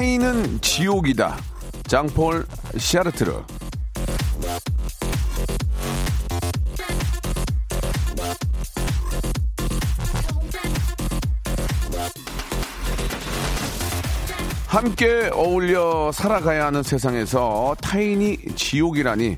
타인은 지옥이다 장폴 시아르트르 함께 어울려 살아가야 하는 세상에서 타인이 지옥이라니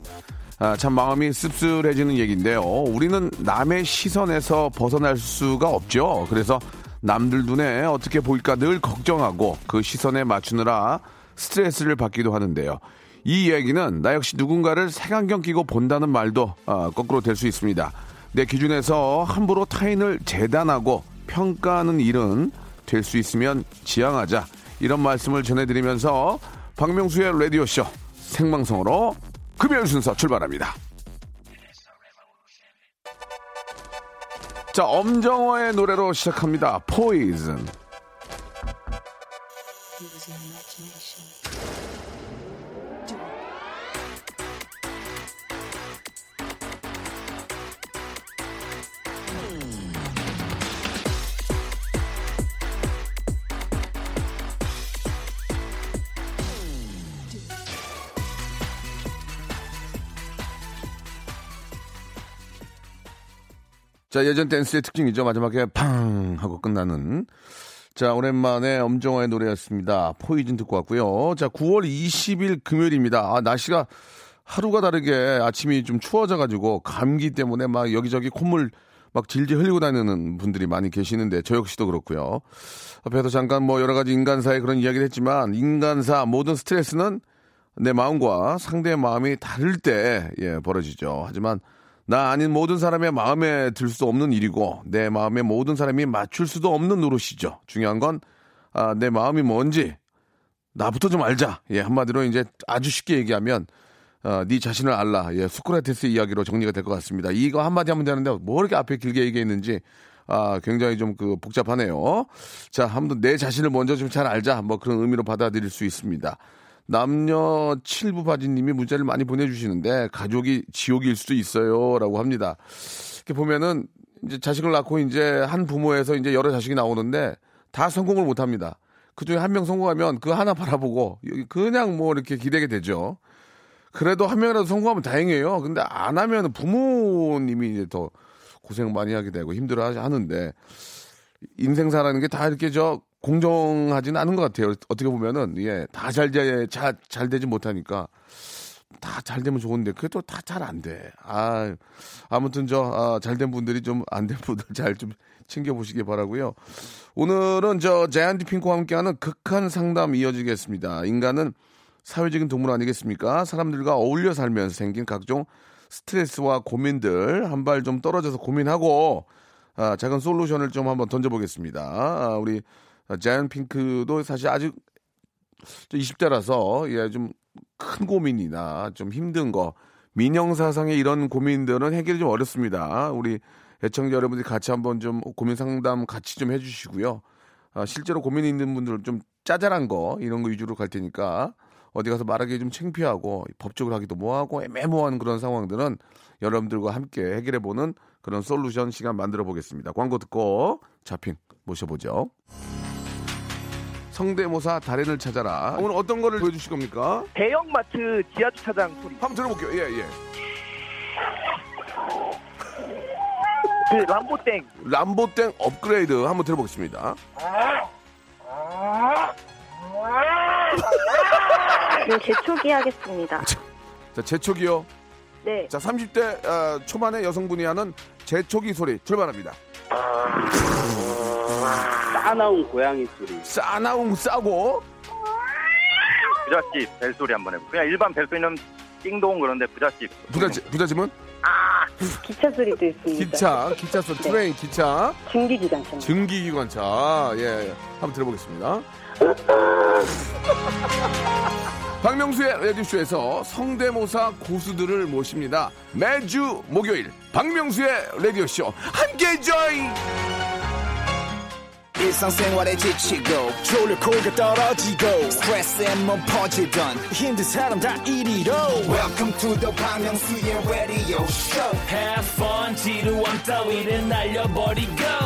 아, 참 마음이 씁쓸해지는 얘기인데요. 우리는 남의 시선에서 벗어날 수가 없죠. 그래서 남들 눈에 어떻게 보일까 늘 걱정하고 그 시선에 맞추느라 스트레스를 받기도 하는데요. 이 얘기는 나 역시 누군가를 색안경 끼고 본다는 말도 아, 거꾸로 될 수 있습니다. 내 기준에서 함부로 타인을 재단하고 평가하는 일은 될 수 있으면 지양하자. 이런 말씀을 전해드리면서 박명수의 라디오쇼 생방송으로 금요일 순서 출발합니다. 자, 엄정화의 노래로 시작합니다. 포이즌. 자, 예전 댄스의 특징이죠. 마지막에 팡 하고 끝나는. 자, 오랜만에 엄정화의 노래였습니다. 포이즌 듣고 왔고요. 자, 9월 20일 금요일입니다. 아, 날씨가 하루가 다르게 아침이 좀 추워져가지고 감기 때문에 막 여기저기 콧물 막 질질 흘리고 다니는 분들이 많이 계시는데 저 역시도 그렇고요. 앞에서 잠깐 뭐 여러 가지 인간사의 그런 이야기를 했지만 인간사 모든 스트레스는 내 마음과 상대의 마음이 다를 때 예, 벌어지죠. 하지만 나 아닌 모든 사람의 마음에 들 수 없는 일이고 내 마음에 모든 사람이 맞출 수도 없는 노릇이죠. 중요한 건 아, 내 마음이 뭔지 나부터 좀 알자. 예, 한마디로 이제 아주 쉽게 얘기하면 어, 네 자신을 알라. 예, 수크라테스 이야기로 정리가 될 것 같습니다. 이거 한마디 하면 되는데 뭐 이렇게 앞에 길게 얘기했는지 아, 굉장히 좀 그 복잡하네요. 자, 한번 내 자신을 먼저 좀 잘 알자. 뭐 그런 의미로 받아들일 수 있습니다. 남녀 칠부 바지님이 문자를 많이 보내주시는데 가족이 지옥일 수도 있어요라고 합니다. 이렇게 보면은 이제 자식을 낳고 이제 한 부모에서 이제 여러 자식이 나오는데 다 성공을 못 합니다. 그 중에 한 명 성공하면 그 하나 바라보고 그냥 뭐 이렇게 기대게 되죠. 그래도 한 명이라도 성공하면 다행이에요. 근데 안 하면 부모님이 이제 더 고생 많이 하게 되고 힘들어 하는데 인생사라는 게 다 이렇게 저 공정하지는 않은 것 같아요. 어떻게 보면은 예, 다잘잘잘 되지 못하니까 다 잘 되면 좋은데 그게 또 다 잘 안 돼. 아 아무튼 저 잘된 분들이 좀 안 된 분들 잘 좀 챙겨 보시기 바라고요. 오늘은 저 제한디 핑크와 함께하는 극한 상담 이어지겠습니다. 인간은 사회적인 동물 아니겠습니까? 사람들과 어울려 살면서 생긴 각종 스트레스와 고민들 한 발 좀 떨어져서 고민하고 아, 작은 솔루션을 좀 한번 던져보겠습니다. 아, 우리 자이언 핑크도 사실 아직 20대라서 예, 좀 큰 고민이나 좀 힘든 거 민영사상의 이런 고민들은 해결이 좀 어렵습니다. 우리 애청자 여러분들이 같이 한번 좀 고민 상담 같이 좀 해주시고요. 아, 실제로 고민이 있는 분들 좀 짜잘한 거 이런 거 위주로 갈 테니까 어디 가서 말하기 좀 창피하고 법적으로 하기도 뭐하고 애매모호한 그런 상황들은 여러분들과 함께 해결해 보는 그런 솔루션 시간 만들어 보겠습니다. 광고 듣고 자핑 모셔보죠. 성대모사 달인을 찾아라. 오늘 어떤 거를 보여주실 겁니까? 대형마트 지하주차장 소리. 한번 들어볼게요. 예, 예. 그 람보땡. 람보땡 업그레이드 한번 들어보겠습니다. 네, 재초기 하겠습니다. 자, 재촉이요. 네. 자, 30대 어, 초반의 여성분이 하는 재촉이 소리 출발합니다. 사나운 고양이 소리. 싸나웅 싸고 부잣집 벨소리 한번 해보. 그냥 일반 벨소리는 띵동 그런데 부잣집. 부자지, 부자집은? 기차 소리도 있습니다. 기차, 기차 소 train, 기차, 증기기관차. 증기기관차. 예, 한번 들어보겠습니다. 박명수의 라디오쇼에서 성대모사 고수들을 모십니다. 매주 목요일 박명수의 라디오쇼 함께 join! 일상생활에 지치고, 졸려 코가 떨어지고, 스트레스에 몸 퍼지던, 힘든 사람 다 이리로. welcome to the Bang Myung-soo's radio show Have fun 지루함 따위를 날려버리고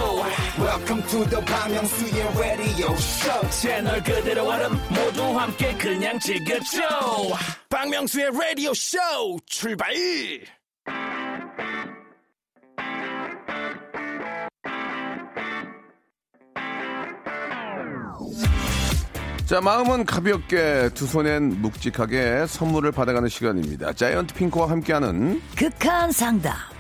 welcome to the Myung-soo's radio show 채널 그대로 얼음 모두 함께 그냥 즐겨줘 박명수의 라디오 쇼 출발 자, 마음은 가볍게, 두 손엔 묵직하게 선물을 받아가는 시간입니다. 자이언트 핑크와 함께하는 극한 상담.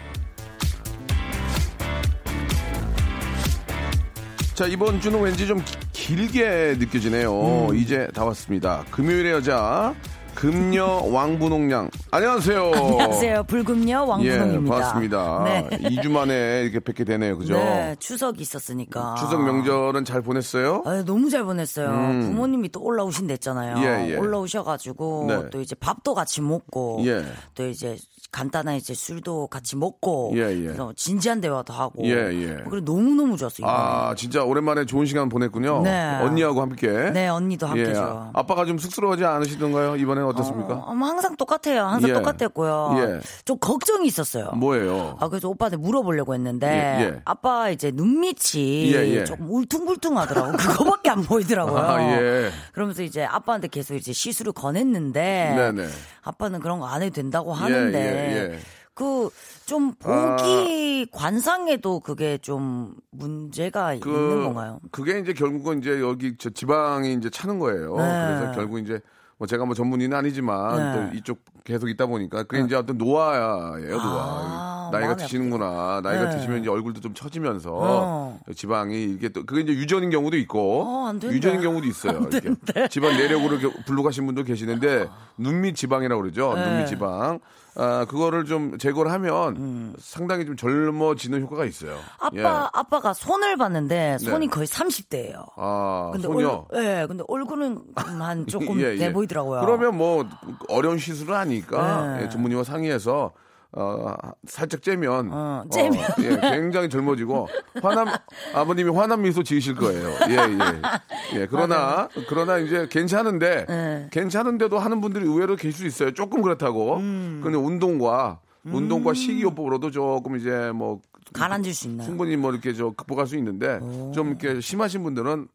자, 이번 주는 왠지 좀 기- 길게 느껴지네요. 이제 다 왔습니다. 금요일의 여자, 금녀 왕분홍양. 안녕하세요. 안녕하세요. 불금녀 왕분홍입니다. 예, 반갑습니다. 네. 2주 만에 이렇게 뵙게 되네요. 그죠? 네, 추석이 있었으니까. 추석 명절은 잘 보냈어요? 아, 너무 잘 보냈어요. 부모님이 또 올라오신댔잖아요. 음. 예, 예. 올라오셔가지고 네. 또 이제 밥도 같이 먹고 예. 또 이제 간단한 이제 술도 같이 먹고 예, 예. 그래서 진지한 대화도 하고 예, 예. 그래 너무 너무 좋았어요. 아, 진짜 오랜만에 좋은 시간 보냈군요. 네. 언니하고 함께. 네, 언니도 함께 예. 죠. 아빠가 좀 쑥스러워하지 않으시던가요? 이번에는 어떻습니까? 어, 뭐 항상 똑같아요. 항상 예. 똑같았고요. 예. 좀 걱정이 있었어요. 뭐예요? 아, 그래서 오빠한테 물어보려고 했는데, 예, 예. 아빠 이제 눈밑이. 조금 울퉁불퉁하더라고. 그거밖에 안 보이더라고요. 아, 예. 그러면서 이제 아빠한테 계속 이제 시술을 권했는데, 네네. 아빠는 그런 거 안 해도 된다고 하는데, 예, 예. 그, 좀 보기 관상에도 그게 좀 문제가 있는 건가요? 그게 이제 결국은 이제 여기 저 지방이 이제 차는 거예요. 네. 그래서 결국 이제 뭐 제가 뭐 전문의는 아니지만 네. 또 이쪽 계속 있다 보니까 그게 이제 어떤 노화예요, 노화. 아, 나이가 드시는구나. 나이가 네. 드시면 이제 얼굴도 좀 처지면서 어. 지방이 이게 또 그게 이제 유전인 경우도 있고 어. 유전인 경우도 있어요. 이렇게 지방 내력으로 이렇게 가신 분도 계시는데 눈밑 지방이라고 그러죠. 네. 눈밑 지방. 아, 그거를 좀 제거를 하면 음. 상당히 좀 젊어지는 효과가 있어요. 아빠, 예. 아빠가 손을 봤는데, 손이 네. 거의 30대예요. 아, 근데 손요. 얼, 예, 근데 얼굴은 한 조금 예, 예. 돼 보이더라고요. 그러면 뭐 어려운 시술은 아니 까 네. 예, 전문의와 상의해서 어, 살짝 째면, 어, 째면. 예, 굉장히 젊어지고 화남 아버님이 화남 미소 지으실 거예요. 예, 예. 예, 그러나 그러나 이제 괜찮은데 네. 괜찮은데도 하는 분들이 의외로 계실 수 있어요. 조금 그렇다고. 음. 근데 운동과 운동과 식이요법으로도 조금 이제 뭐 가라앉을 수 있나요? 충분히 뭐 이렇게 저 극복할 수 있는데 좀 이렇게 심하신 분들은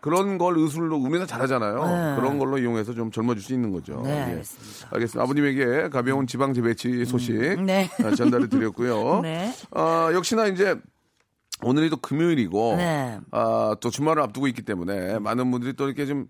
그런 걸 의술로 우리나라 잘하잖아요. 네. 그런 걸로 이용해서 좀 젊어질 수 있는 거죠. 네, 예. 알겠습니다. 알겠습니다. 아버님에게 가벼운 지방 재배치 소식 네. 아, 전달해 드렸고요. 네. 아, 역시나 이제 오늘이 또 금요일이고 네. 아, 또 주말을 앞두고 있기 때문에 많은 분들이 또 이렇게 좀,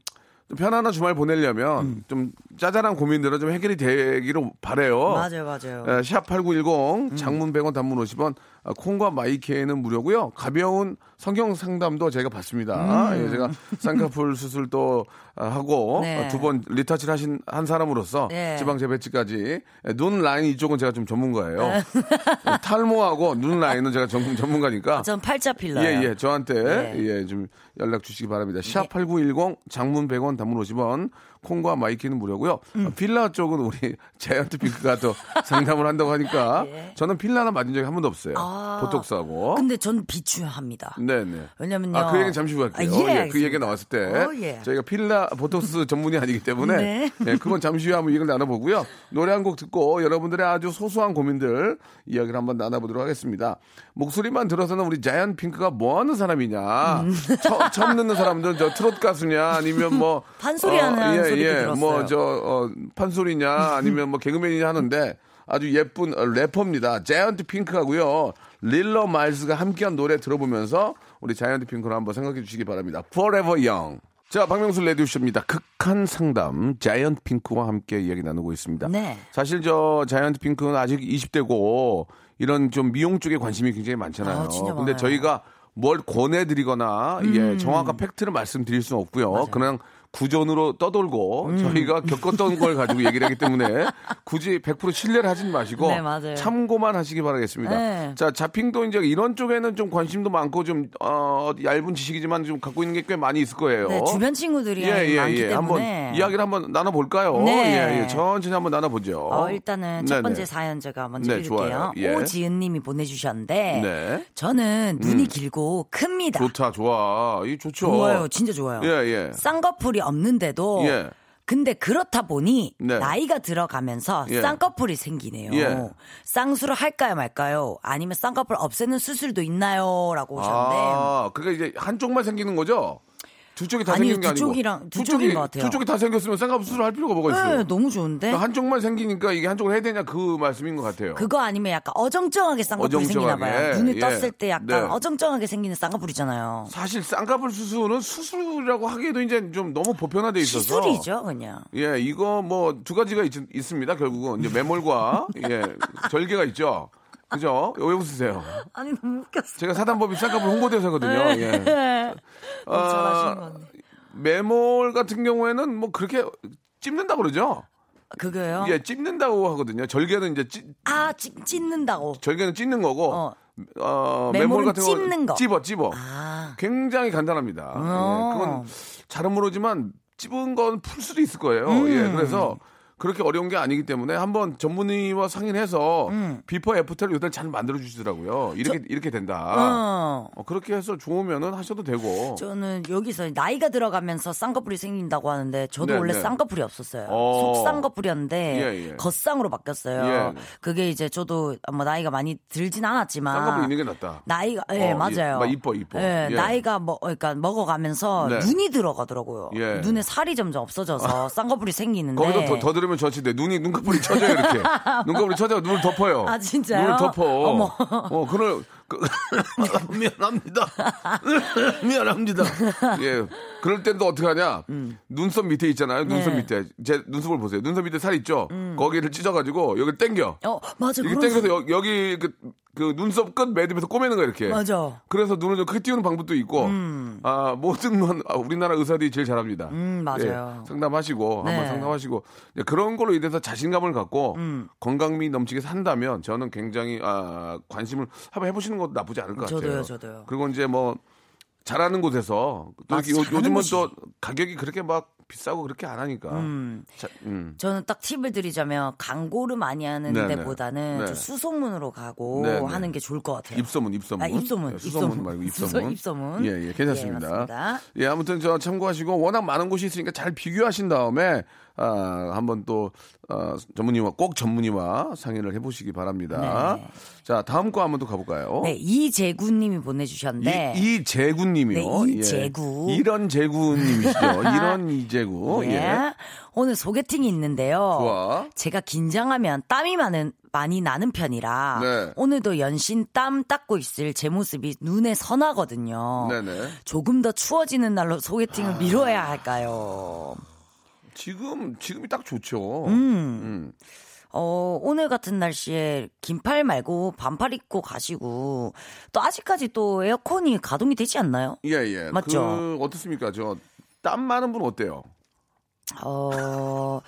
좀 편안한 주말 보내려면 음. 좀 짜잘한 고민들은 좀 해결이 되기를 바래요. 맞아요, 맞아요. 예, 샵8910 음. 장문 100원 단문 50원 아, 콩과 마이케이는 무료고요. 가벼운 성형 상담도 제가 받습니다. 음. 예, 제가 쌍꺼풀 수술도 아, 하고 네. 두번 retouch를 하신 한 사람으로서 네. 지방 재배치까지 예, 눈 라인 이쪽은 제가 좀 전문가예요. 네. 예, 탈모하고 눈 라인은 제가 전, 전문가니까 전 팔자 필러요. 예, 예. 저한테, 네. 예, 좀 연락 주시기 바랍니다. 샵8910 장문 100원 단문 50원 콩과 마이케이는 무료고요. 음. 어, 필러 쪽은 우리 자이언트 핑크가 또 상담을 한다고 하니까 저는 필러는 맞은 적이 한 번도 없어요. 예. 아. 보톡스하고. 근데 전 비추합니다. 네네. 왜냐면요. 아, 그 얘기는 잠시 후에 할게요. 아, 예, 예, 그. 얘기 나왔을 때. 어, 예. 저희가 필러 보톡스 전문이 아니기 때문에. 네. 예, 그건 잠시 후에 한번 얘기를 나눠보고요. 노래 한 곡 듣고 여러분들의 아주 소소한 고민들 이야기를 한번 나눠보도록 하겠습니다. 목소리만 들어서는 우리 자이언트 핑크가 뭐 하는 사람이냐. 음. 처, 처음 듣는 사람들은 저 트롯 가수냐 아니면 뭐. 판소리 하는 소리도 들었어요. 뭐, 저, 어, 판소리냐 아니면 뭐 개그맨이냐 하는데 아주 예쁜 어, 래퍼입니다. 자이언트 핑크하고요. 릴러말즈가 함께한 노래 들어보면서 우리 자이언트 핑크를 한번 생각해 주시기 바랍니다. Forever Young. 자, 박명수 라디오쇼입니다. 극한 상담 자이언트 핑크와 함께 이야기 나누고 있습니다. 네. 사실 저 자이언트 핑크는 아직 20대고 이런 좀 미용 쪽에 관심이 굉장히 많잖아요. 아, 근데 많아요. 저희가 뭘 권해드리거나 예, 정확한 팩트를 말씀드릴 수는 없고요. 그냥 구전으로 떠돌고 음. 저희가 겪었던 걸 가지고 얘기를 하기 때문에 굳이 100% 신뢰를 하진 마시고 네. 참고만 하시기 바라겠습니다. 네. 자, 자핑도 이제 이런 쪽에는 좀 관심도 많고 좀 어, 얇은 지식이지만 좀 갖고 있는 게 꽤 많이 있을 거예요. 네, 주변 친구들이 예, 예, 많기 예. 때문에 한번 이야기를 한번 나눠 볼까요? 네. 예, 예. 천천히 한번 나눠 보죠. 어, 일단은 첫. 번째 사연 제가 먼저 네, 읽을게요. 예. 오지은 님이 보내 주셨는데 네. 저는 눈이 길고 큽니다. 좋다, 좋아. 이 좋죠. 좋아요. 진짜 좋아요. 예, 예. 쌍꺼풀이 없는데도 예. 근데 그렇다 보니 네. 나이가 들어가면서 예. 쌍꺼풀이 생기네요. 예. 쌍수를 할까요 말까요? 아니면 쌍꺼풀 없애는 수술도 있나요? 라고 하셨는데 아, 그러니까 이제 한쪽만 생기는 거죠? 두 쪽이 다 아니요, 생긴 게두 아니고. 쪽이랑- 두두 쪽인 것 같아요. 두 쪽이 다 생겼으면 쌍꺼풀 수술 할 필요가 뭐가 있어요? 네, 너무 좋은데 그러니까 한쪽만 생기니까 이게 한쪽을 해야 되냐 그 말씀인 것 같아요. 그거 아니면 약간 어정쩡하게 쌍꺼풀이 생기나. 봐요. 눈을 예. 떴을 때 약간 네. 어정쩡하게 생기는 쌍꺼풀이잖아요. 사실 쌍꺼풀 수술은 수술이라고 하기에도 이제 좀 너무 보편화돼 있어서 시술이죠, 그냥. 예, 이거 뭐 두 가지가 있, 습니다 결국은 이제 매몰과 예, 절개가 있죠. 그죠? 왜 웃으세요? 아니 너무 웃겼어. 제가 사단법인 쌍꺼풀 홍보대사거든요. 예. 너무 잘하시는 아. 매몰 같은 경우에는 뭐 그렇게 찝는다 그러죠. 그거요? 예, 찝는다고 하거든요. 절개는 이제 찌, 아, 찢, 찢는다고. 절개는 찢는 거고 어. 어, 매몰 매몰은 같은 경우는 찝는 거. 찝어 찝어. 아. 굉장히 간단합니다. 어. 예, 그건 잘은 모르지만 찝은 건 풀 수도 있을 거예요. 음. 예, 그래서 그렇게 어려운 게 아니기 때문에 한번 전문의와 상의해서 음. before after를 요새 잘 만들어 주시더라고요. 이렇게 이렇게 된다. 어. 어, 그렇게 해서 좋으면은 하셔도 되고. 저는 여기서 나이가 들어가면서 쌍꺼풀이 생긴다고 하는데 저도 네, 원래 네. 쌍꺼풀이 없었어요. 어. 속쌍꺼풀이었는데 예, 예. 겉쌍으로 바뀌었어요. 예. 그게 이제 저도 뭐 나이가 많이 들진 않았지만 쌍꺼풀 있는 게 낫다. 나이가 예 어, 맞아요. 예, 이뻐, 이뻐. 예, 예. 나이가 뭐 그러니까 먹어가면서 네. 눈이 들어가더라고요. 예. 눈에 살이 점점 없어져서 쌍꺼풀이 생기는데 거기서 더, 더 들으면 저치대 눈이 눈꺼풀이 쳐져요 이렇게 눈꺼풀이 쳐져 눈을 덮어요. 아, 진짜요? 눈을 덮어. 어머. 어 그걸 그, 미안합니다. 미안합니다. 예. 그럴 때도 어떻게 하냐? 눈썹 밑에 있잖아요. 눈썹 네. 밑에 제 눈썹을 보세요. 눈썹 밑에 살 있죠. 거기를 찢어가지고 여기 를 당겨. 어 맞아 그런 당겨서 여, 기 그, 그 눈썹 끝 매듭에서 꼬매는 거야 이렇게. 맞아. 그래서 눈을 좀 크게 띄우는 방법도 있고, 아 모든 건 아, 우리나라 의사들이 제일 잘합니다. 음, 맞아요. 예, 상담하시고 네. 한번 상담하시고 이제 그런 걸로 인해서 자신감을 갖고 음. 건강미 넘치게 산다면 저는 굉장히 아, 관심을 한번 해보시는 것도 나쁘지 않을 것 저도요, 같아요. 저도요. 그리고 이제 뭐 잘하는 곳에서 또 이렇게 요, 잘하는 요즘은 곳이. 또 가격이 그렇게 막 비싸고 그렇게 안 하니까. 자, 음. 저는 딱 팁을 드리자면 광고를 많이 하는 네네. 데보다는 네. 좀 수소문으로 가고 네네. 하는 게 좋을 것 같아요. 입소문, 입소문. 아, 입소문, 예, 수소문 입소문. 말고 입소문. 입소문. 예, 예, 괜찮습니다. 예. 예, 아무튼 저 참고하시고 워낙 많은 곳이 있으니까 잘 비교하신 다음에 아, 한번 또 어, 전문의와 꼭 전문의와 상의를 해보시기 바랍니다. 자, 다음 거 한번 또 가볼까요? 네, 이재구님이 보내주셨는데 이, 이재구님이요. 네, 이재구. 예. 이런 재구님이시죠. 이런 이재구. 예. 예. 오늘 소개팅이 있는데요. 좋아. 제가 긴장하면 땀이 많은 많이 나는 편이라 네. 오늘도 연신 땀 닦고 있을 제 모습이 눈에 선하거든요. 네네. 조금 더 추워지는 날로 소개팅을 미뤄야 할까요? 지금 지금이 딱 좋죠. 음. 어, 오늘 같은 날씨에 긴팔 말고 반팔 입고 가시고 또 아직까지 또 에어컨이 가동이 되지 않나요? 예, 예. 맞죠? 그 어떻습니까? 저 땀 많은 분 어때요? 어,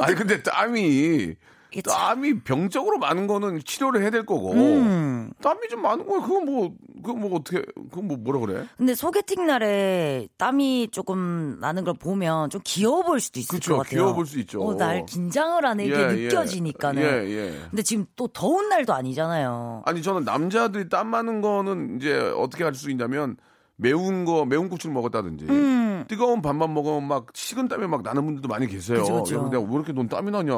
아니 근데 땀이 땀이 병적으로 많은 거는 치료를 해야 될 거고 음. 땀이 좀 많은 거 그건 뭐 그건 뭐 어떻게 그건 뭐 뭐라 그래? 근데 소개팅 날에 땀이 조금 나는 걸 보면 좀 귀여워 보일 수도 있을 그쵸, 것 같아요. 귀여워 보일 수 있죠. 어, 날 긴장을 하네 이게 예, 느껴지니까는. 예, 예. 근데 지금 또 더운 날도 아니잖아요. 아니 저는 남자들이 땀 많은 거는 이제 어떻게 할 수 있냐면 매운 거 매운 고추를 먹었다든지 음. 뜨거운 밥만 먹으면 막 식은 땀이 막 나는 분들도 많이 계세요. 그죠. 그래서 내가 왜 이렇게 넌 땀이 나냐?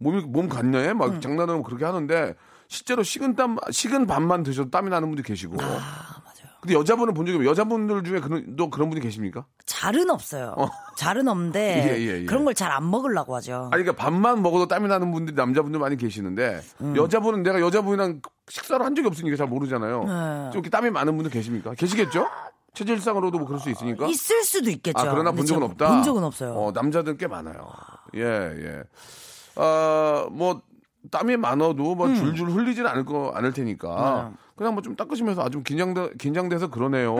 몸이 몸 갔네? 막 음. 장난으로 그렇게 하는데 실제로 식은 땀 식은 밥만 드셔도 땀이 나는 분들이 계시고. 아, 맞아요. 근데 여자분은 본 적이 없어요. 여자분들 중에 그런 또 그런 분이 계십니까? 잘은 없어요. 잘은 없는데 예, 예, 예. 그런 걸 잘 안 먹으려고 하죠. 아니 그러니까 밥만 먹어도 땀이 나는 분들이 남자분들 많이 계시는데 음. 여자분은 내가 여자분이랑 식사를 한 적이 없으니까 잘 모르잖아요. 네. 좀 이렇게 땀이 많은 분들 계십니까? 계시겠죠? 체질상으로도 뭐 그럴 수 있으니까. 있을 수도 있겠죠. 아 그러나 본 적은 없다. 본 적은 없어요. 어, 남자들은 꽤 많아요. 예 예. 아뭐 땀이 많아도 음. 뭐 줄줄 흘리진 않을 거 않을 테니까 네. 그냥 뭐 좀 닦으시면서 아좀 긴장돼 긴장돼서 그러네요.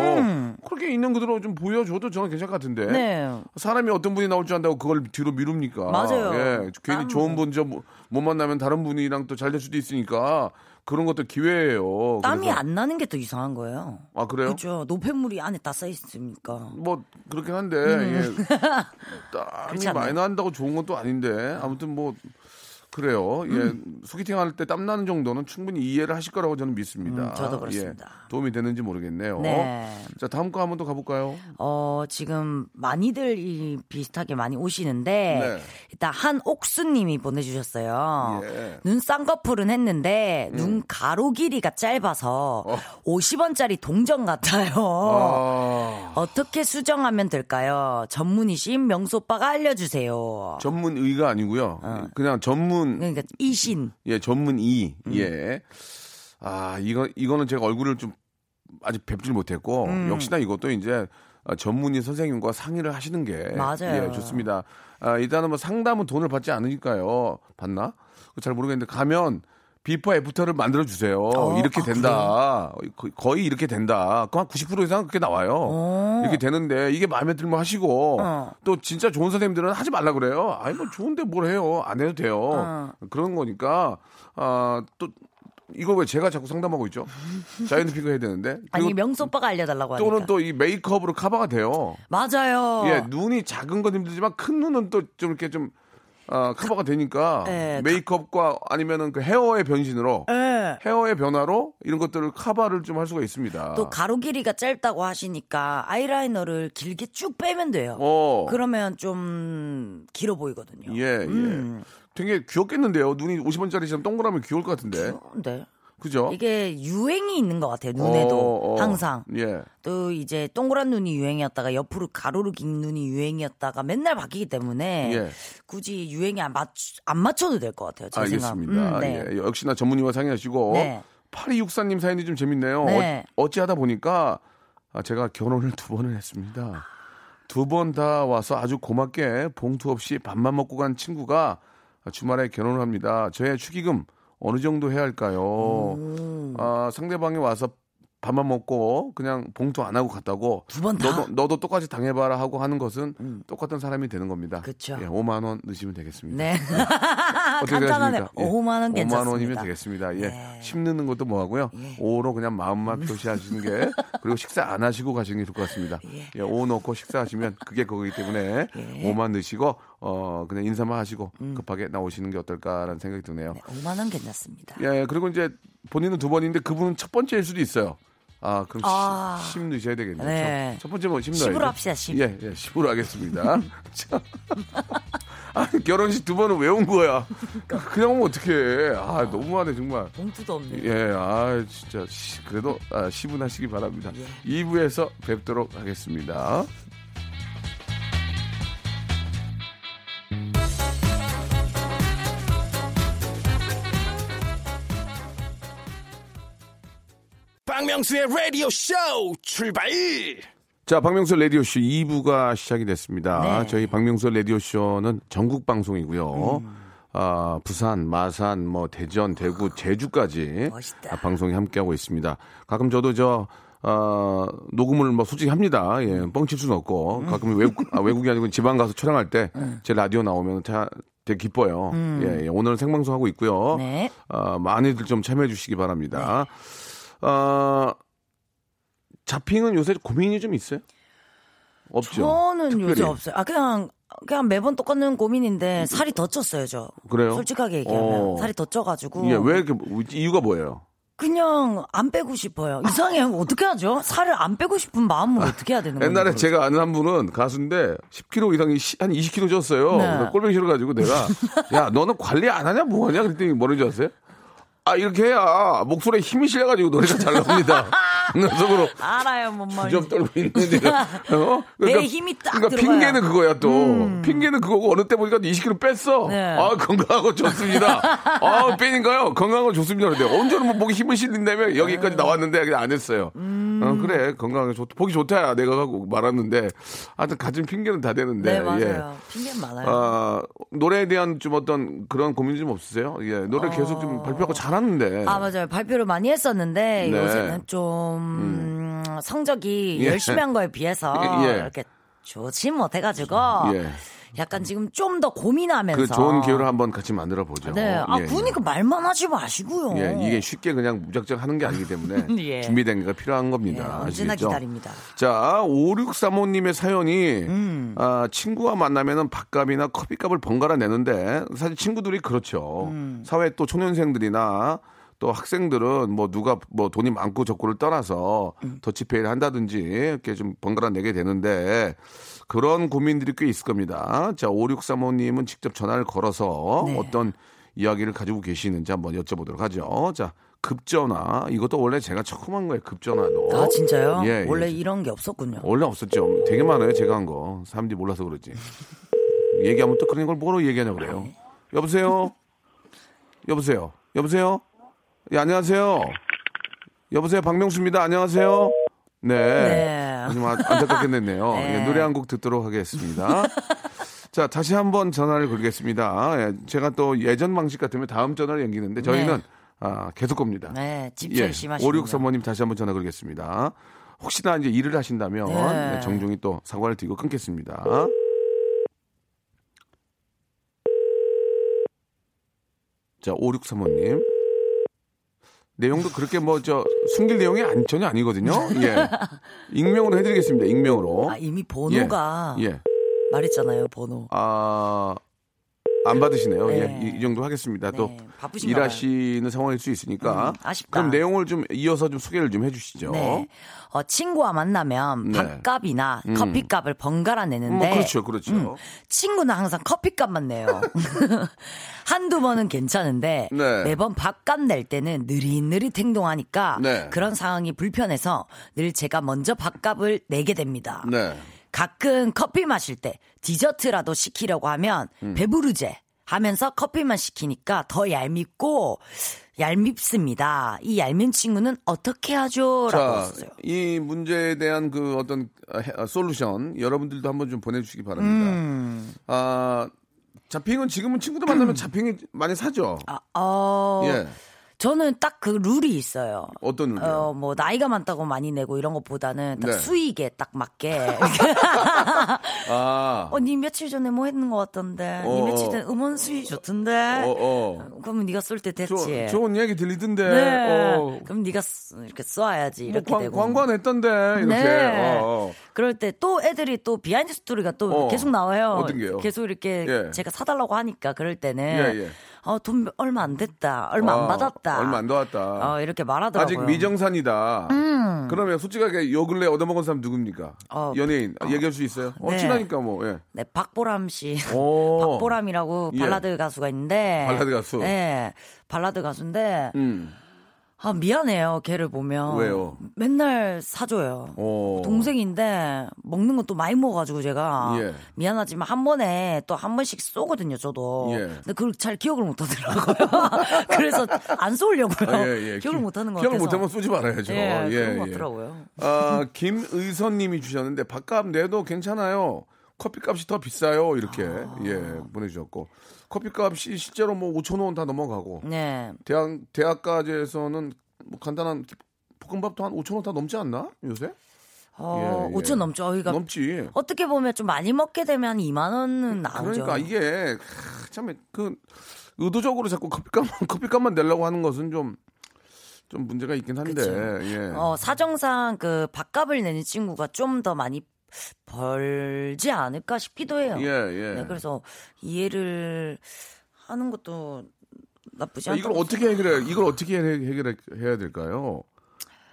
그렇게 있는 그대로 좀 보여줘도 저는 괜찮을 것 같은데. 음. 네. 사람이 어떤 분이 나올 줄 안다고 그걸 뒤로 미룹니까? 맞아요. 예, 괜히 땀. 좋은 분저못 만나면 다른 분이랑 또 잘 될 수도 있으니까 그런 것도 기회예요. 땀이 그래서- 안 나는 게 더 이상한 거예요. 아 그래요? 그렇죠. 노폐물이 안에 다 쌓여 있으니까. 뭐 그렇긴 한데 예. 땀이 음. 그렇지 않나요? 많이 난다고 좋은 건 또 아닌데 아무튼 뭐 그래요. 예, 음. 소개팅 할 때 땀 나는 정도는 충분히 이해를 하실 거라고 저는 믿습니다. 음, 저도 그렇습니다. 예, 도움이 되는지 모르겠네요. 네. 자 다음 거 한번 더 가볼까요? 어, 지금 많이들 이 비슷하게 많이 오시는데, 네. 일단 한옥수님이 보내주셨어요. 예. 눈 쌍꺼풀은 했는데, 눈 가로 길이가 짧아서 50원짜리 동전 같아요. 아, 어떻게 수정하면 될까요? 전문이신 명소빠가 알려주세요. 전문의가 아니고요. 그냥 전문 그러니까 이신. 예, 전문의. 음. 예. 아, 이거 이거는 제가 얼굴을 좀 아직 뵙질 못했고 음. 역시나 이것도 이제 어, 전문의 선생님과 상의를 하시는 게 맞아요. 예, 좋습니다. 아, 일단은 뭐 상담은 돈을 받지 않으니까요. 받나? 잘 모르겠는데 가면 before after를 만들어 주세요. 어, 이렇게 아, 된다. 거- 거의 이렇게 된다. 그한 90% 이상 그렇게 나와요. 어. 이렇게 되는데 이게 마음에 들면 하시고 어. 또 진짜 좋은 선생님들은 하지 말라 그래요. 아니 뭐 좋은데 뭘 해요? 안 해도 돼요. 어. 그런 거니까 아또 이거 왜 제가 자꾸 상담하고 있죠? 자이언트 핑크 해야 되는데 아니, 그리고 명수 오빠가 알려달라고 하니까. 또는 또 이 메이크업으로 커버가 돼요. 맞아요. 예, 눈이 작은 건 힘들지만 큰 눈은 또 좀 이렇게 좀 어, 커버가 되니까 예, 메이크업과 아니면은 그 헤어의 변신으로 예. 헤어의 변화로 이런 것들을 커버를 좀 할 수가 있습니다. 또 가로 길이가 짧다고 하시니까 아이라이너를 길게 쭉 빼면 돼요. 어. 그러면 좀 길어 보이거든요. 예, 예. 음. 되게 귀엽겠는데요. 눈이 50원짜리처럼 동그라면 귀여울 것 같은데. 네. 그죠? 이게 유행이 있는 것 같아요. 눈에도 어, 어. 항상. 예. 또 이제 동그란 눈이 유행이었다가 옆으로 가로로 긴 눈이 유행이었다가 맨날 바뀌기 때문에 예. 굳이 유행에 안, 맞, 안 맞춰도 될 것 같아요. 제 알겠습니다. 생각. 음, 네. 예, 역시나 전문의와 상의하시고 네. 8264님 사연이 좀 재밌네요. 네. 어, 찌하다 보니까 아, 제가 결혼을 두 번을 했습니다. 두 번 다 와서 아주 고맙게 봉투 없이 밥만 먹고 간 친구가 주말에 결혼을 합니다. 저의 축의금 어느 정도 해야 할까요? 아, 상대방이 와서 밥만 먹고 그냥 봉투 안 하고 갔다고 두 번 다? 음. 너도, 너도 똑같이 당해봐라 하고 하는 것은 똑같은 사람이 되는 겁니다. 그쵸. 예, 5만 원 넣으시면 되겠습니다. 네. 예. 5만 원 5만 괜찮습니다. 원이면 되겠습니다. 예. 네. 10 넣는 것도 뭐 하고요. 예. 5로 그냥 마음만 표시하시는 게 그리고 식사 안 하시고 가시는 게 좋을 것 같습니다. 예. 5 넣고 식사하시면 그게 그거기 때문에 예. 5만 넣으시고 어 그냥 인사만 하시고 음. 급하게 나오시는 게 어떨까라는 생각이 드네요. 네, 5만 원 괜찮습니다. 예, 그리고 이제 본인은 두 번인데 그분은 첫 번째일 수도 있어요. 아, 그럼 아. 10, 넣으셔야 되겠네요. 네. 첫, 첫 번째 뭐 10 넣어야죠. 10으로 합시다, 10. 예, 예, 10으로 하겠습니다. 자. 아, 결혼식 두 번은 왜 온 거야? 그냥 오면 어떡해. 아, 너무하네, 정말. 봉투도 없네. 예, 아, 진짜. 시- 그래도 아, 10분 하시기 바랍니다. 예. 2부에서 뵙도록 하겠습니다. 박명수의 라디오 쇼 출발 자, 박명수 라디오 쇼 2부가 시작이 됐습니다. 네. 저희 박명수 라디오 쇼는 전국 방송이고요. 음. 아, 부산, 마산, 뭐, 대전, 대구, 제주까지 멋있다. 아, 방송이 함께하고 있습니다. 가끔 저도 저, 아, 녹음을 뭐 솔직히 합니다. 예, 음. 뻥칠 수는 없고. 가끔 외국, 아, 외국이 아니고 지방 가서 촬영할 때 제 라디오 나오면 다 되게 기뻐요. 예, 예, 오늘 생방송 하고 있고요. 음. 네. 아, 많이들 좀 참여해 주시기 바랍니다. 아, 자핑은 요새 고민이 좀 있어요? 없죠. 저는 특별히. 요새 없어요. 아 그냥 그냥 매번 똑같은 고민인데 살이 더 쪘어요, 저. 그래요? 솔직하게 얘기하면 어. 살이 더 쪄가지고. 예, 왜 이렇게 이유가 뭐예요? 그냥 안 빼고 싶어요. 이상해요. 어떻게 하죠? 살을 안 빼고 싶은 마음을 어떻게 해야 되는 거예요? 옛날에 제가 아는 한 분은 가수인데 10kg 이상이 시- 한 20kg 쪘어요. 네. 꼴보기 싫어가지고 내가 야 너는 관리 안 하냐 뭐하냐 그랬더니 뭐라는 줄 아세요? 아 이렇게 해야 목소리에 힘이 실려가지고 노래가 잘 나옵니다. 속으로 알아요, 뭔 말인지. 좀 떨고 있는데 어? 내 힘이 딱 그러니까 들어가요. 음. 핑계는 그거야 또 핑계는 그거고 어느 때 보니까 20kg 뺐어. 네. 아 건강하고 좋습니다. 아 빼니까요 건강하고 좋습니다. 그런데 언제는 뭐 목에 힘을 실린다며 여기까지 나왔는데 그냥 안 했어요. 어, 그래 건강하게 좋 보기 좋다 내가 하고 말았는데 하여튼 가진 핑계는 다 되는데 네, 맞아요. 예. 핑계 많아요. 아, 노래에 대한 좀 어떤 그런 고민 좀 없으세요? 예, 노래 를 계속 좀 발표하고 잘하는데. 아, 맞아요. 발표를 많이 했었는데, 네. 요새는 좀, 음, 성적이 예. 열심히 한 거에 비해서, 예. 이렇게 좋지 못해가지고, 예. 약간 지금 좀 더 고민하면서. 그 좋은 기회를 한번 같이 만들어 보죠. 네. 아, 예, 그러니까 말만 하지 마시고요. 예, 이게 쉽게 그냥 무작정 하는 게 아니기 때문에 예. 준비된 게 필요한 예, 겁니다. 언제나 아시겠죠? 기다립니다. 자, 5635님의 사연이 음. 아, 친구와 만나면은 밥값이나 커피값을 번갈아 내는데 사실 친구들이 그렇죠. 음. 사회 또 초년생들이나 또 학생들은 뭐 누가 뭐 돈이 많고 적고를 떠나서 음. 더치페이를 한다든지 이렇게 좀 번갈아 내게 되는데 그런 고민들이 꽤 있을 겁니다. 자, 5635님은 직접 전화를 걸어서 네. 어떤 이야기를 가지고 계시는지 한번 여쭤보도록 하죠. 자, 급전화. 이것도 원래 제가 처음 한 거예요. 급전화도. 아, 진짜요? 예, 예. 원래 이런 게 없었군요. 원래 없었죠. 되게 많아요. 제가 한 거. 사람들이 몰라서 그러지. 얘기하면 또 그런 걸 뭐로 얘기하냐고 그래요. 여보세요? 여보세요? 여보세요? 예, 안녕하세요? 여보세요? 박명수입니다. 안녕하세요? 네. 네. 좀 안타깝게 됐네요. 네. 예, 노래 한 곡 듣도록 하겠습니다. 자, 다시 한번 전화를 걸겠습니다. 예, 제가 또 예전 방식 같으면 다음 전화를 연기는데 저희는 네. 아, 계속 겁니다. 네, 집철 심하시군요. 5635님 다시 한번 전화 걸겠습니다. 혹시나 이제 일을 하신다면 네. 네, 정중히 또 사과를 드리고 끊겠습니다. 자, 5635님. 내용도 그렇게 뭐 저 숨길 내용이 안, 전혀 아니거든요. 예. 익명으로 해드리겠습니다. 익명으로. 아, 이미 번호가 예. 예. 말했잖아요, 번호. 아, 안 받으시네요. 네. 예, 이, 이 정도 하겠습니다. 또 네, 바쁘신가 일하시는 상황일 수 있으니까. 음, 아쉽다. 그럼 내용을 좀 이어서 좀 소개를 좀 해주시죠. 네. 어, 친구와 만나면 네. 밥값이나 음. 커피값을 번갈아 내는데 뭐 그렇죠, 그렇죠. 음, 친구는 항상 커피값만 내요. 한두 번은 괜찮은데 네. 매번 밥값 낼 때는 느릿느릿 행동하니까 네. 그런 상황이 불편해서 늘 제가 먼저 밥값을 내게 됩니다. 네. 가끔 커피 마실 때 디저트라도 시키려고 하면 음. 배부르제 하면서 커피만 시키니까 더 얄밉고 얄밉습니다. 이 얄민 친구는 어떻게 하죠? 라고 자, 했어요. 이 문제에 대한 그 어떤 아, 솔루션 여러분들도 한번 좀 보내주시기 바랍니다. 음. 아, 자핑은 지금은 친구들 만나면 자핑이 많이 사죠. 아, 어, 예. 저는 딱 그 룰이 있어요. 어떤 룰이요? 어, 뭐, 나이가 많다고 많이 내고 이런 것보다는 딱 네. 수익에 딱 맞게. 아, 어, 니 며칠 전에 뭐 했는 것 같던데. 니 어, 며칠 어. 전에 음원 수익 좋던데. 어, 어. 그러면 네가 쏠 때 됐지. 조, 좋은 얘기 들리던데. 네. 어. 그럼 네가 쓰- 이렇게 쏴야지 뭐 이렇게 광, 되고. 광고 안 했던데. 이렇게. 네. 어, 어. 그럴 때 또 애들이 또 behind story가 또 어. 계속 나와요. 어떤 게요? 계속 이렇게 예. 제가 사달라고 하니까 그럴 때는 예, 예. 어, 돈 얼마 안 됐다. 얼마 어, 안 받았다. 얼마 안 나왔다. 어, 이렇게 말하더라고요. 음. 아직 미정산이다. 그러면 솔직하게 요 근래 얻어먹은 사람 누굽니까? 어, 연예인 얘기할 수 있어요? 어, 네. 친하니까 뭐. 예. 네, 박보람 씨. 오. 박보람이라고 예. 발라드 가수가 있는데. 발라드 가수. 네. 발라드 가수인데. 음. 아, 미안해요. 걔를 보면. 왜요? 맨날 사줘요. 오. 동생인데 먹는 것도 많이 먹어가지고 제가 예. 미안하지만 한 번에 또 한 번씩 쏘거든요 저도 예. 근데 그걸 잘 기억을 못 하더라고요 그래서 안 쏘려고요 아, 예, 예. 기억을 기- 못하는 것 기억을 같아서 못하면 쏘지 말아야죠. 예, 예, 그런 것 예. 같더라고요 아, 김의선 님이 주셨는데 밥값 내도 괜찮아요. 커피값이 더 비싸요. 이렇게 아. 예 보내주셨고 커피값이 실제로 뭐 5천 원 다 넘어가고 네 대학 대학가에서는 뭐 간단한 볶음밥도 한 5천 원 다 넘지 않나 요새? 어, 예, 예. 5천 넘죠 그러니까 넘지. 어떻게 보면 좀 많이 먹게 되면 2만 원은 나오죠 그러니까 이게 참그 의도적으로 자꾸 커피값 커피값만 내려고 하는 것은 좀좀 문제가 있긴 한데. 예. 어, 사정상 그 밥값을 내는 친구가 좀 더 많이 벌지 않을까 싶기도 해요 예, 예. 네, 그래서 이해를 하는 것도 나쁘지 아, 않다. 이걸 어떻게 해결해? 이걸 어떻게 해결해 해야 될까요?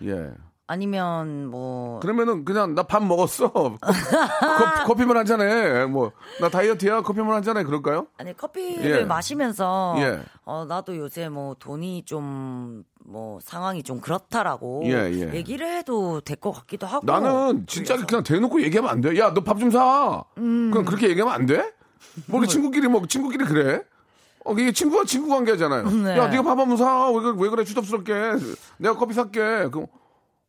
예. 아니면 뭐 그러면은 그냥 나 밥 먹었어. 커피, 만 한잔해. 뭐 나 다이어트야. 커피만 한잔해. 그럴까요? 아니 커피를 예. 마시면서 예. 어 나도 요새 뭐 돈이 좀 뭐 상황이 좀 그렇다라고 예, 예. 얘기를 해도 될 것 같기도 하고 나는 진짜 그냥 대놓고 얘기하면 안 돼. 야, 너 밥 좀 사. 그냥 그렇게 얘기하면 안 돼? 뭐 우리 친구끼리 뭐 친구끼리 그래? 어, 이게 친구가 친구 관계잖아요. 네. 야, 네가 밥 한번 사. 왜, 그래- 왜 그래? 추접스럽게. 내가 커피 살게. 그럼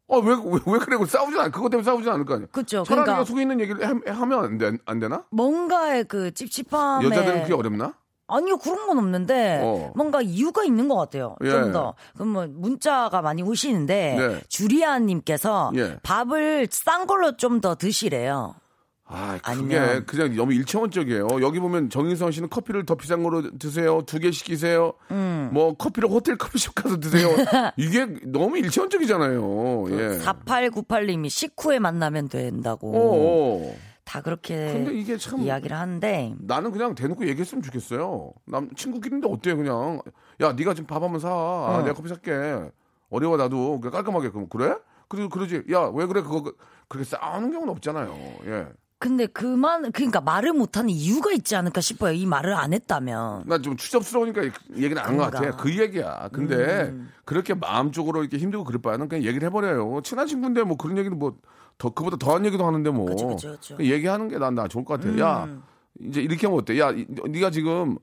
어, 왜, 왜, 왜 그래? 싸우지 않, 그것 때문에 싸우지 않을 거 아니야. 그쵸. 차라리 그러니까- 속에 있는 얘기를 하- 하면 안, 되, 안 되나? 뭔가의 그 찝찝함에 여자들은 그게 어렵나? 아니요 그런 건 없는데 어. 뭔가 이유가 있는 것 같아요. 예. 좀 더. 그럼 뭐 문자가 많이 오시는데 네. 주리아님께서 예. 밥을 싼 걸로 좀 더 드시래요. 아, 그게 아니면- 그냥 너무 일체원적이에요. 여기 보면 정인성 씨는 커피를 더 비싼 거로 드세요. 두 개 시키세요. 음. 뭐 커피를 호텔 커피숍 가서 드세요. 이게 너무 일체원적이잖아요. 예. 4898님이 식후에 만나면 된다고. 어, 어. 다 그렇게 근데 이게 참 이야기를 하는데 나는 그냥 대놓고 얘기했으면 좋겠어요. 남 친구끼리인데 어때요, 그냥? 야, 네가 지금 밥 한번 사. 아, 내가 커피 살게. 어려워 나도 그냥 깔끔하게 그럼 그래? 그래 그러지. 야, 왜 그래? 그거 그- 그렇게 싸우는 경우는 없잖아요. 예. 근데 그만 그러니까 말을 못하는 이유가 있지 않을까 싶어요. 이 말을 안 했다면. 나 좀 추접스러우니까 얘기는 안 한 것 같아. 그런가. 그 얘기야. 근데 그렇게 마음적으로 이렇게 힘들고 그럴 바에는 그냥 얘기를 해버려요. 친한 친구인데 뭐 그런 얘기는 뭐 더 그보다 더한 얘기도 하는데 뭐 그쵸, 그쵸, 그쵸. 얘기하는 게 난나 좋을 것 같아. 야 이제 이렇게 하면 어때? 야 이- 네가 지금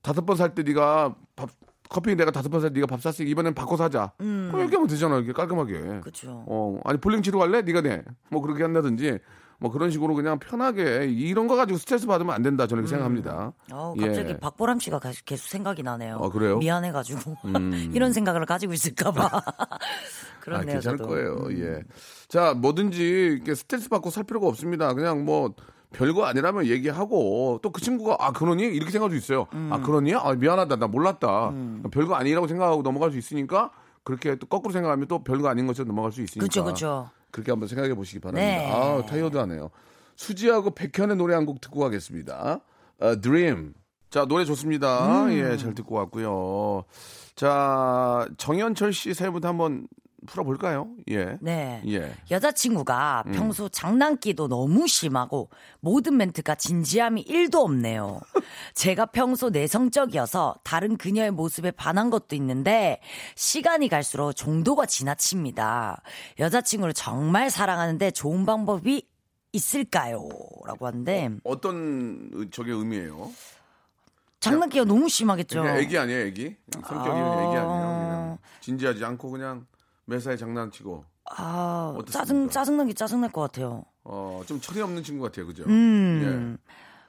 다섯 번 살 때 네가 밥 커피 내가 다섯 번살때 네가 밥 샀으니 이번엔 바꿔 사자. 그럼 이렇게 하면 되잖아. 이렇게 깔끔하게. 그렇죠. 어 아니 볼링 치러 갈래? 네가 내. 뭐 그렇게 한다든지. 뭐 그런 식으로 그냥 편하게 이런 거 가지고 스트레스 받으면 안 된다 저는 그렇게 생각합니다. 어, 갑자기 예. 박보람 씨가 가- 계속 생각이 나네요. 아, 그래요? 음. 미안해가지고 이런 생각을 가지고 있을까봐. 그렇네요. 아, 괜찮을 저도. 거예요. 예. 자, 뭐든지 이렇게 스트레스 받고 살 필요가 없습니다. 그냥 뭐 별거 아니라면 얘기하고 또 그 친구가 아 그러니 이렇게 생각할 수 있어요. 음. 아 그러니? 아 미안하다 나 몰랐다. 별거 아니라고 생각하고 넘어갈 수 있으니까 그렇게 또 거꾸로 생각하면 또 별거 아닌 것처럼 넘어갈 수 있으니까. 그쵸, 그쵸. 그렇게 한번 생각해 보시기 바랍니다. 네. 아 타이어드하네요. 수지하고 백현의 노래 한 곡 듣고 가겠습니다. 어, Dream. 자 노래 좋습니다. 음. 예, 잘 듣고 왔고요. 자 정현철 씨 사연부터 한번 풀어볼까요? 예. 네. 예. 여자친구가 평소 장난기도 너무 심하고 모든 멘트가 진지함이 1도 없네요. 제가 평소 내성적이어서 다른 그녀의 모습에 반한 것도 있는데 시간이 갈수록 정도가 지나칩니다. 여자친구를 정말 사랑하는데 좋은 방법이 있을까요? 라고 하는데 어떤 의- 저게 의미예요? 장난기가 너무 심하겠죠. 그냥 애기 아니에요, 애기? 성격이 그냥 아. 애기 아니에요? 그냥 진지하지 않고 그냥 매사에 장난치고 아, 어떻습니까? 짜증 짜증나기 짜증날 것 같아요. 어, 좀 철이 없는 친구 같아요, 그죠? 음.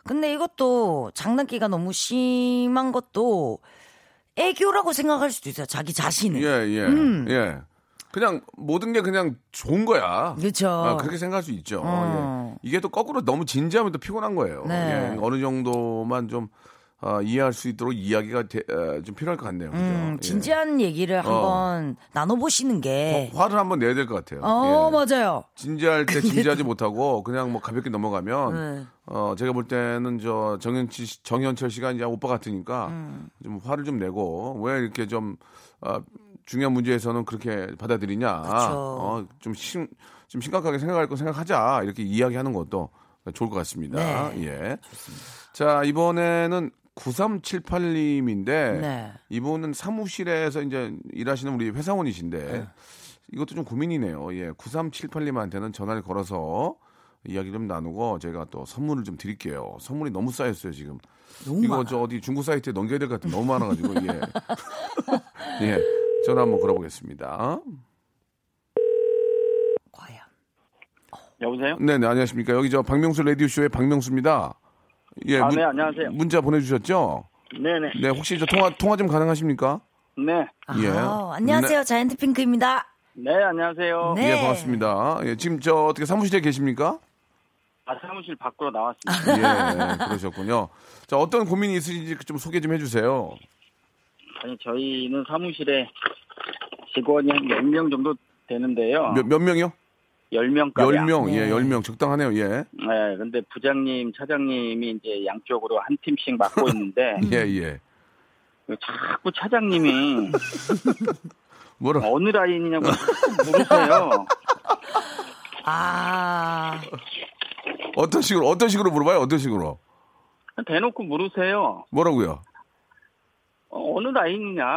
근데 이것도 장난기가 너무 심한 것도 애교라고 생각할 수도 있어요. 자기 예, 자신을. 예, 예. 음. 예. 그냥 모든 게 그냥 좋은 거야. 그렇죠. 아, 그렇게 생각할 수 있죠. 어. 예. 이게 또 거꾸로 너무 진지하면 또 피곤한 거예요. 네. 예. 어느 정도만 좀 아, 이해할 수 있도록 이야기가 되- 어, 좀 필요할 것 같네요. 그죠? 음, 예. 진지한 얘기를 한번 나눠보시는 게. 화- 화를 한번 내야 될 것 같아요. 어, 예. 맞아요. 진지할 때 진지하지 못하고 그냥 뭐 가볍게 넘어가면 네. 어 제가 볼 때는 저 정현치 씨- 정현철 씨가 이제 오빠 같으니까 음. 좀 화를 좀 내고 왜 이렇게 좀 어, 중요한 문제에서는 그렇게 받아들이냐 그쵸. 어 좀 심, 좀 심각하게 생각할 거 생각하자 이렇게 이야기하는 것도 좋을 것 같습니다. 네. 예. 자 이번에는 9378님인데 네. 이분은 사무실에서 이제 일하시는 우리 회사원이신데 네. 이것도 좀 고민이네요. 예, 9378님한테는 전화를 걸어서 이야기 좀 나누고 저희가 또 선물을 좀 드릴게요. 선물이 너무 쌓였어요 지금. 너무 이거 많아. 저 어디 중고 사이트에 넘겨야 될 것 같은 너무 많아 가지고 예. 예, 전화 한번 걸어 보겠습니다. 과연. 여보세요? 네, 네 안녕하십니까. 여기 저 박명수 라디오 쇼의 박명수입니다. 예, 아, 네, 안녕하세요. 문자 보내주셨죠? 네네. 네, 혹시 저 통화 통화 좀 가능하십니까? 네. 예. 아, 안녕하세요. 자이언트 핑크입니다. 네, 안녕하세요. 네. 예, 반갑습니다. 예, 지금 저 어떻게 사무실에 계십니까? 아, 사무실 밖으로 나왔습니다. 예, 그러셨군요. 자, 어떤 고민이 있으신지 좀 소개 좀 해주세요. 아니, 저희는 사무실에 직원이 한 10명 정도 되는데요. 몇, 몇 명이요? 10명까지. 열명 네. 예, 열명 적당하네요, 예. 네, 근데 부장님, 차장님이 이제 양쪽으로 한 팀씩 맡고 있는데, 예, 예. 자꾸 차장님이 뭐라, 어느 라인이냐고 자꾸 물으세요. 아, 어떤 식으로, 어떤 식으로 물어봐요, 어떤 식으로? 대놓고 물으세요. 뭐라고요? 어, 어느 라인이냐.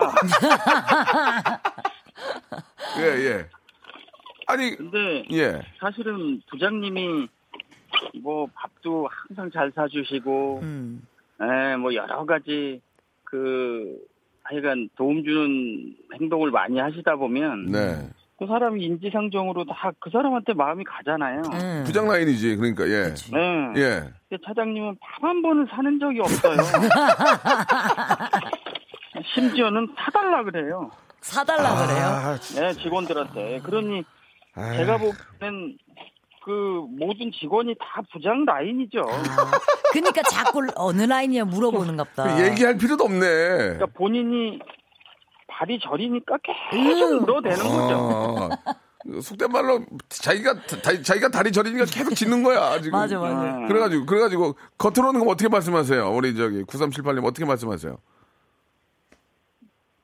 예, 예. 아니, 근데 예. 사실은 부장님이 뭐 밥도 항상 잘 사주시고, 음. 예, 뭐 여러 가지 그 하여간 도움 주는 행동을 많이 하시다 보면 네. 그 사람이 인지상정으로 다 그 사람한테 마음이 가잖아요. 음. 부장 라인이지. 그러니까 예. 네. 예. 근데 차장님은 밥 한 번을 사는 적이 없어요. 심지어는 사달라 그래요. 사달라 그래요. 아, 네, 직원들한테. 그러니 제가 보기에는 그 모든 직원이 다 부장 라인이죠. 그러니까 자꾸 어느 라인이야 물어보는갑다. 그 얘기할 필요도 없네. 그러니까 본인이 발이 저리니까 계속 물어대는 거죠. 어, 속된 말로 자기가 다, 자기가 다리 저리니까 계속 짖는 거야 지금. 맞아 맞아. 음. 그래가지고 그래가지고 겉으로는 어떻게 말씀하세요? 우리 저기 9378님 어떻게 말씀하세요?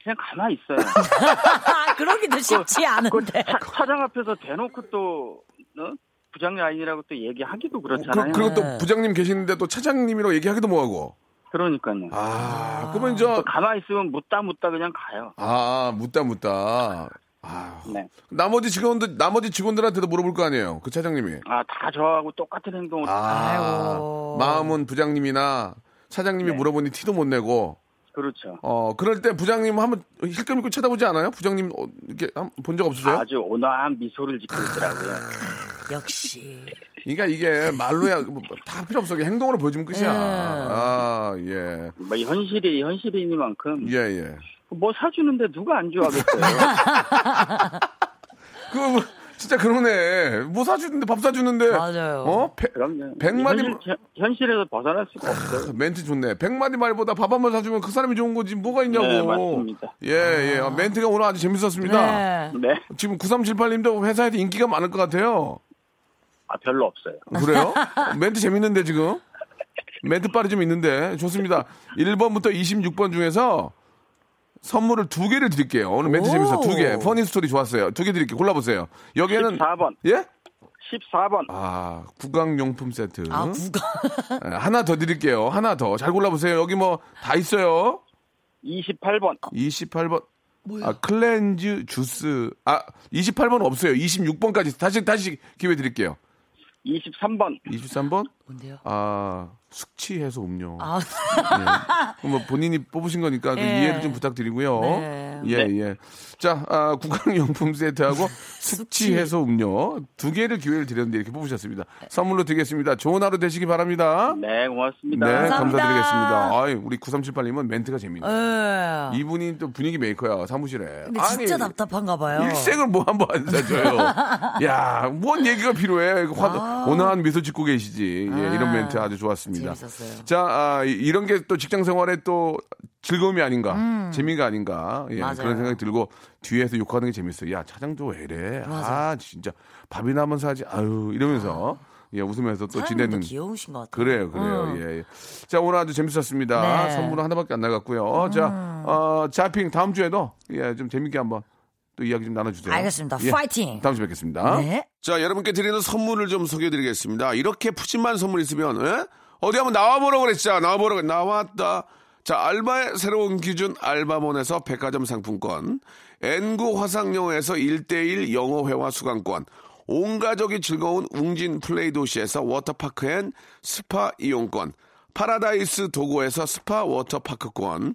그냥 가만히 있어요. 아, 그러기도 쉽지 그 않은데. 차, 차장 앞에서 대놓고 또 어? 부장 라인이라고 또 얘기하기도 그, 그렇잖아요. 그 리고 또 네. 부장님 계시는데 또 차장님이라고 얘기하기도 뭐하고. 그러니까요. 아, 그러면 저 가만히 있으면 묻다 묻다 그냥 가요. 아, 묻다 묻다. 아, 네. 나머지 직원들 나머지 직원들한테도 물어볼 거 아니에요. 그 차장님이. 아, 다 저하고 똑같은 행동을. 아, 아이고. 마음은 부장님이나 차장님이 네. 물어보니 티도 못 내고. 그렇죠. 어, 그럴 때 부장님 한번 힐끔 입고 쳐다보지 않아요? 부장님 어, 이렇게 본 적 없으세요? 아주 온화한 미소를 짓고 있더라고요. 역시. 그러니까 이게 말로야 뭐 다 필요 없어. 행동으로 보여주면 끝이야. 네. 아, 예. 뭐 현실이 현실이니만큼 예, 예. 뭐 사주는데 누가 안 좋아하겠어요. 그, 뭐, 진짜 그러네. 뭐 사주는데, 밥 사주는데. 맞아요. 어? 백, 그럼요. 백마디 현실, 현실에서 벗어날 수가 없어요. 멘트 좋네. 백마디 말보다 밥 한 번 사주면 그 사람이 좋은 거지. 뭐가 있냐고. 네, 맞습니다. 예, 예. 아, 멘트가 오늘 아주 재밌었습니다. 네. 네. 지금 9378님도 회사에서 인기가 많을 것 같아요. 아, 별로 없어요. 그래요? 멘트 재밌는데, 지금? 멘트 빨이 좀 있는데. 좋습니다. 1번부터 26번 중에서 선물을 두 개를 드릴게요. 오늘 멘트 오. 재밌어. 두 개. funny story 좋았어요. 두 개 드릴게요. 골라보세요. 여기에는. 14번. 예? 14번. 아, 구강용품 세트. 아, 구가. 예, 하나 더 드릴게요. 하나 더. 잘 골라보세요. 여기 뭐 다 있어요. 28번. 28번. 아, cleanse 주스. 아, 28번 없어요. 26번까지. 다시, 다시 기회 드릴게요. 23번. 23번? 뭔데요? 아, 숙취 해소 음료. 아, 예. 그럼 뭐 본인이 뽑으신 거니까 그 예. 이해를 좀 부탁드리고요. 네. 예, 예. 자, 아, 구강용품 세트하고 숙취 해소 음료 두 개를 기회를 드렸는데 이렇게 뽑으셨습니다. 선물로 드리겠습니다. 좋은 하루 되시기 바랍니다. 네, 고맙습니다. 네, 감사합니다. 감사드리겠습니다. 아이, 우리 9378님은 멘트가 재밌네. 예. 이분이 또 분위기 메이커야, 사무실에. 근데 진짜 답답한가 봐요. 일생을 뭐 한번 안 사줘요. 야, 뭔 얘기가 필요해. 그 화, 온화한 미소 짓고 계시지. 예, 이런 아, 멘트 아주 좋았습니다. 재밌었어요. 자, 아, 이- 이런 게 또 직장 생활에 또 즐거움이 아닌가, 재미가 아닌가, 예, 음. 맞아요. 그런 생각이 들고 뒤에서 욕하는 게 재밌어요. 야, 차장도 왜 이래? 아, 진짜 밥이나 한번 사지. 아유, 이러면서 예, 웃으면서 또 지내는. 귀여우신 것 같아요. 그래요, 그래요. 예, 예. 자, 오늘 아주 재밌었습니다. 네. 음. 선물은 하나밖에 안 나갔고요. 자, 어, 자핑 다음 주에도 예, 좀 재밌게 한번 또 이야기 좀 나눠주세요. 알겠습니다. 예, 파이팅! 다음 주에 뵙겠습니다. 네. 자, 여러분께 드리는 선물을 좀 소개해드리겠습니다. 이렇게 푸짐한 선물 있으면, 예? 어디 한번 나와보라고 그랬죠? 나와보라고, 나왔다. 자, 알바의 새로운 기준, 알바몬에서 백화점 상품권, N구 화상영어에서 1대1 영어회화 수강권, 온 가족이 즐거운 웅진 플레이 도시에서 워터파크 and 스파 이용권, 파라다이스 도고에서 스파 워터파크권,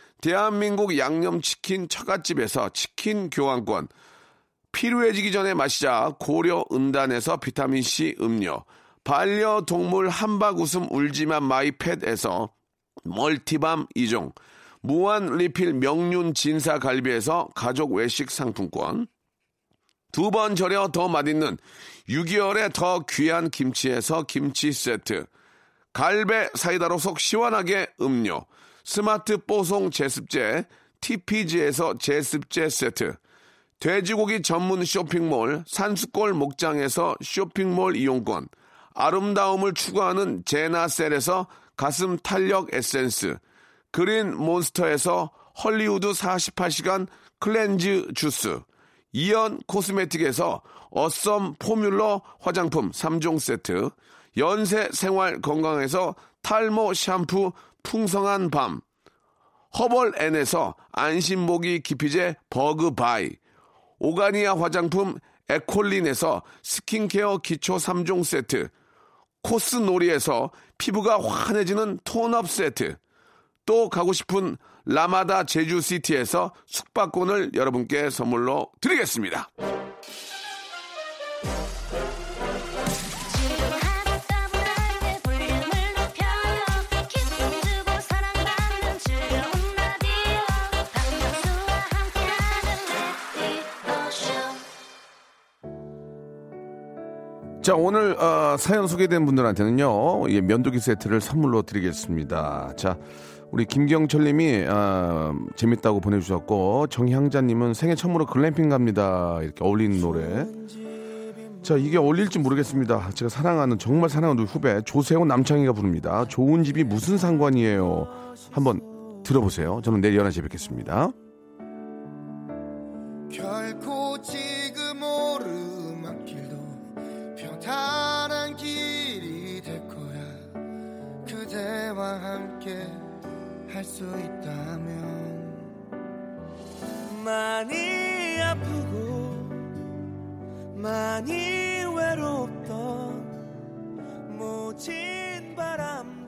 대한민국 양념치킨 처갓집에서 치킨 교환권, 필요해지기 전에 마시자. 고려 은단에서 비타민C 음료, 반려동물 함박 웃음 울지만 마이 팻에서 multi balm 2종, 무한 리필 명륜 진사 갈비에서 가족 외식 상품권, 두 번 절여 더 맛있는 6개월에 더 귀한 김치에서 김치 세트, 갈배 사이다로 속 시원하게 음료, 스마트 뽀송 제습제, TPG에서 제습제 세트, 돼지고기 전문 쇼핑몰 산수골 목장에서 쇼핑몰 이용권, 아름다움을 추구하는 제나셀에서 가슴 탄력 에센스, 그린 몬스터에서 헐리우드 48시간 cleanse 주스, 이연 코스메틱에서 어썸 포뮬러 화장품 3종 세트, 연세 생활 건강에서 탈모 샴푸 풍성한 밤, 허벌 앤에서 안심모기 기피제 버그바이, 오가니아 화장품 에콜린에서 스킨케어 기초 3종 세트, 코스놀이에서 피부가 환해지는 톤업 세트, 또 가고 싶은 라마다 제주시티에서 숙박권을 여러분께 선물로 드리겠습니다. 자, 오늘 어, 사연 소개된 분들한테는요, 예, 면도기 세트를 선물로 드리겠습니다. 자, 우리 김경철 님이 아, 재밌다고 보내주셨고, 정향자 님은 생애 처음으로 글램핑 갑니다. 이렇게 어울리는 노래. 자, 이게 어울릴지 모르겠습니다. 제가 사랑하는, 정말 사랑하는 후배, 조세호 남창희가 부릅니다. 좋은 집이 무슨 상관이에요. 한번 들어보세요. 저는 내일 11시에 뵙겠습니다. 결코 지 나와 함께 할 수 있다면 많이 아프고 많이 외롭던 모진 바람